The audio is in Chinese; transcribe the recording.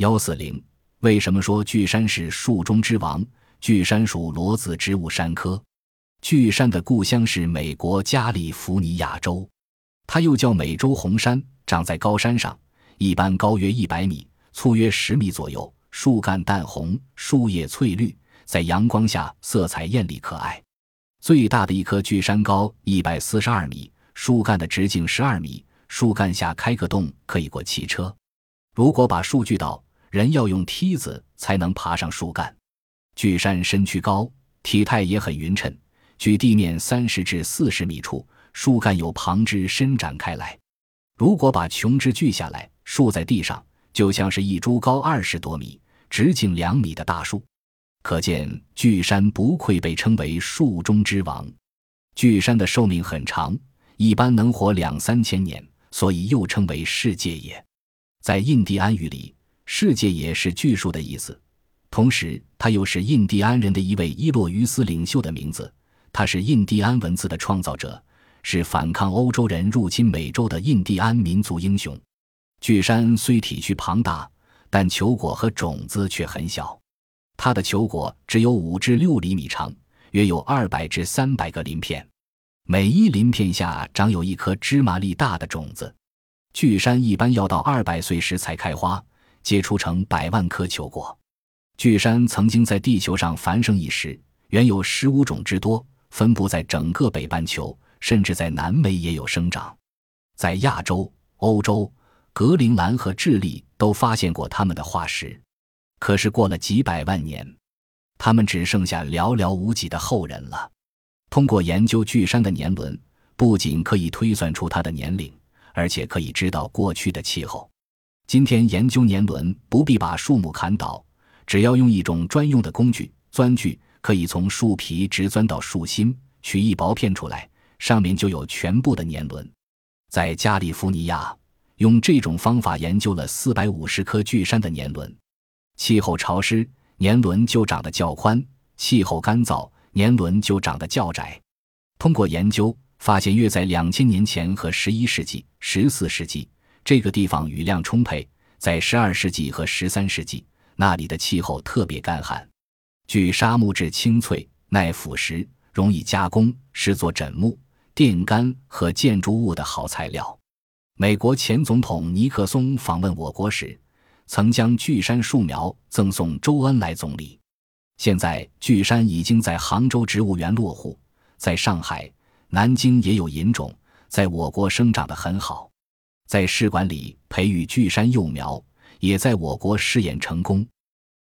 幺四零，为什么说巨山是树中之王？巨山属裸子植物山科。巨山的故乡是美国加利福尼亚州，它又叫美洲红杉，长在高山上，一般高约一百米，粗约十米左右，树干淡红，树叶翠绿，在阳光下色彩艳丽可爱。最大的一棵巨山高一百四十二米，树干的直径十二米，树干下开个洞可以过汽车。如果把树锯倒，人要用梯子才能爬上树干。巨山身躯高，体态也很匀称。距地面三十至四十米处，树干有旁枝伸展开来。如果把琼枝锯下来，竖在地上，就像是一株高二十多米、直径两米的大树。可见巨山不愧被称为树中之王。巨山的寿命很长，一般能活两三千年，所以又称为世界野。在印第安语里，世界也是巨树的意思，同时它又是印第安人的一位伊洛于斯领袖的名字。他是印第安文字的创造者，是反抗欧洲人入侵美洲的印第安民族英雄。巨山虽体躯庞大，但球果和种子却很小。它的球果只有五至六厘米长，约有二百至三百个鳞片，每一鳞片下长有一颗芝麻粒大的种子。巨山一般要到二百岁时才开花，结出成百万颗球果。巨山曾经在地球上繁盛一时，原有十五种之多。分布在整个北半球，甚至在南美也有生长。在亚洲、欧洲、格陵兰和智利都发现过它们的化石。可是过了几百万年，它们只剩下寥寥无几的后人了。通过研究巨山的年轮，不仅可以推算出它的年龄，而且可以知道过去的气候。今天研究年轮不必把树木砍倒，只要用一种专用的工具——钻具。可以从树皮直钻到树心，取一薄片出来，上面就有全部的年轮。在加利福尼亚，用这种方法研究了四百五十棵巨山的年轮。气候潮湿，年轮就长得较宽；气候干燥，年轮就长得较窄。通过研究，发现约在两千年前和十一世纪、十四世纪，这个地方雨量充沛；在十二世纪和十三世纪，那里的气候特别干旱。巨沙木质清脆、耐腐蚀、容易加工，是做枕木、电杆和建筑物的好材料。美国前总统尼克松访问我国时，曾将巨杉树苗赠送周恩来总理。现在，巨杉已经在杭州植物园落户，在上海、南京也有引种，在我国生长得很好。在试管里培育巨山幼苗，也在我国试验成功。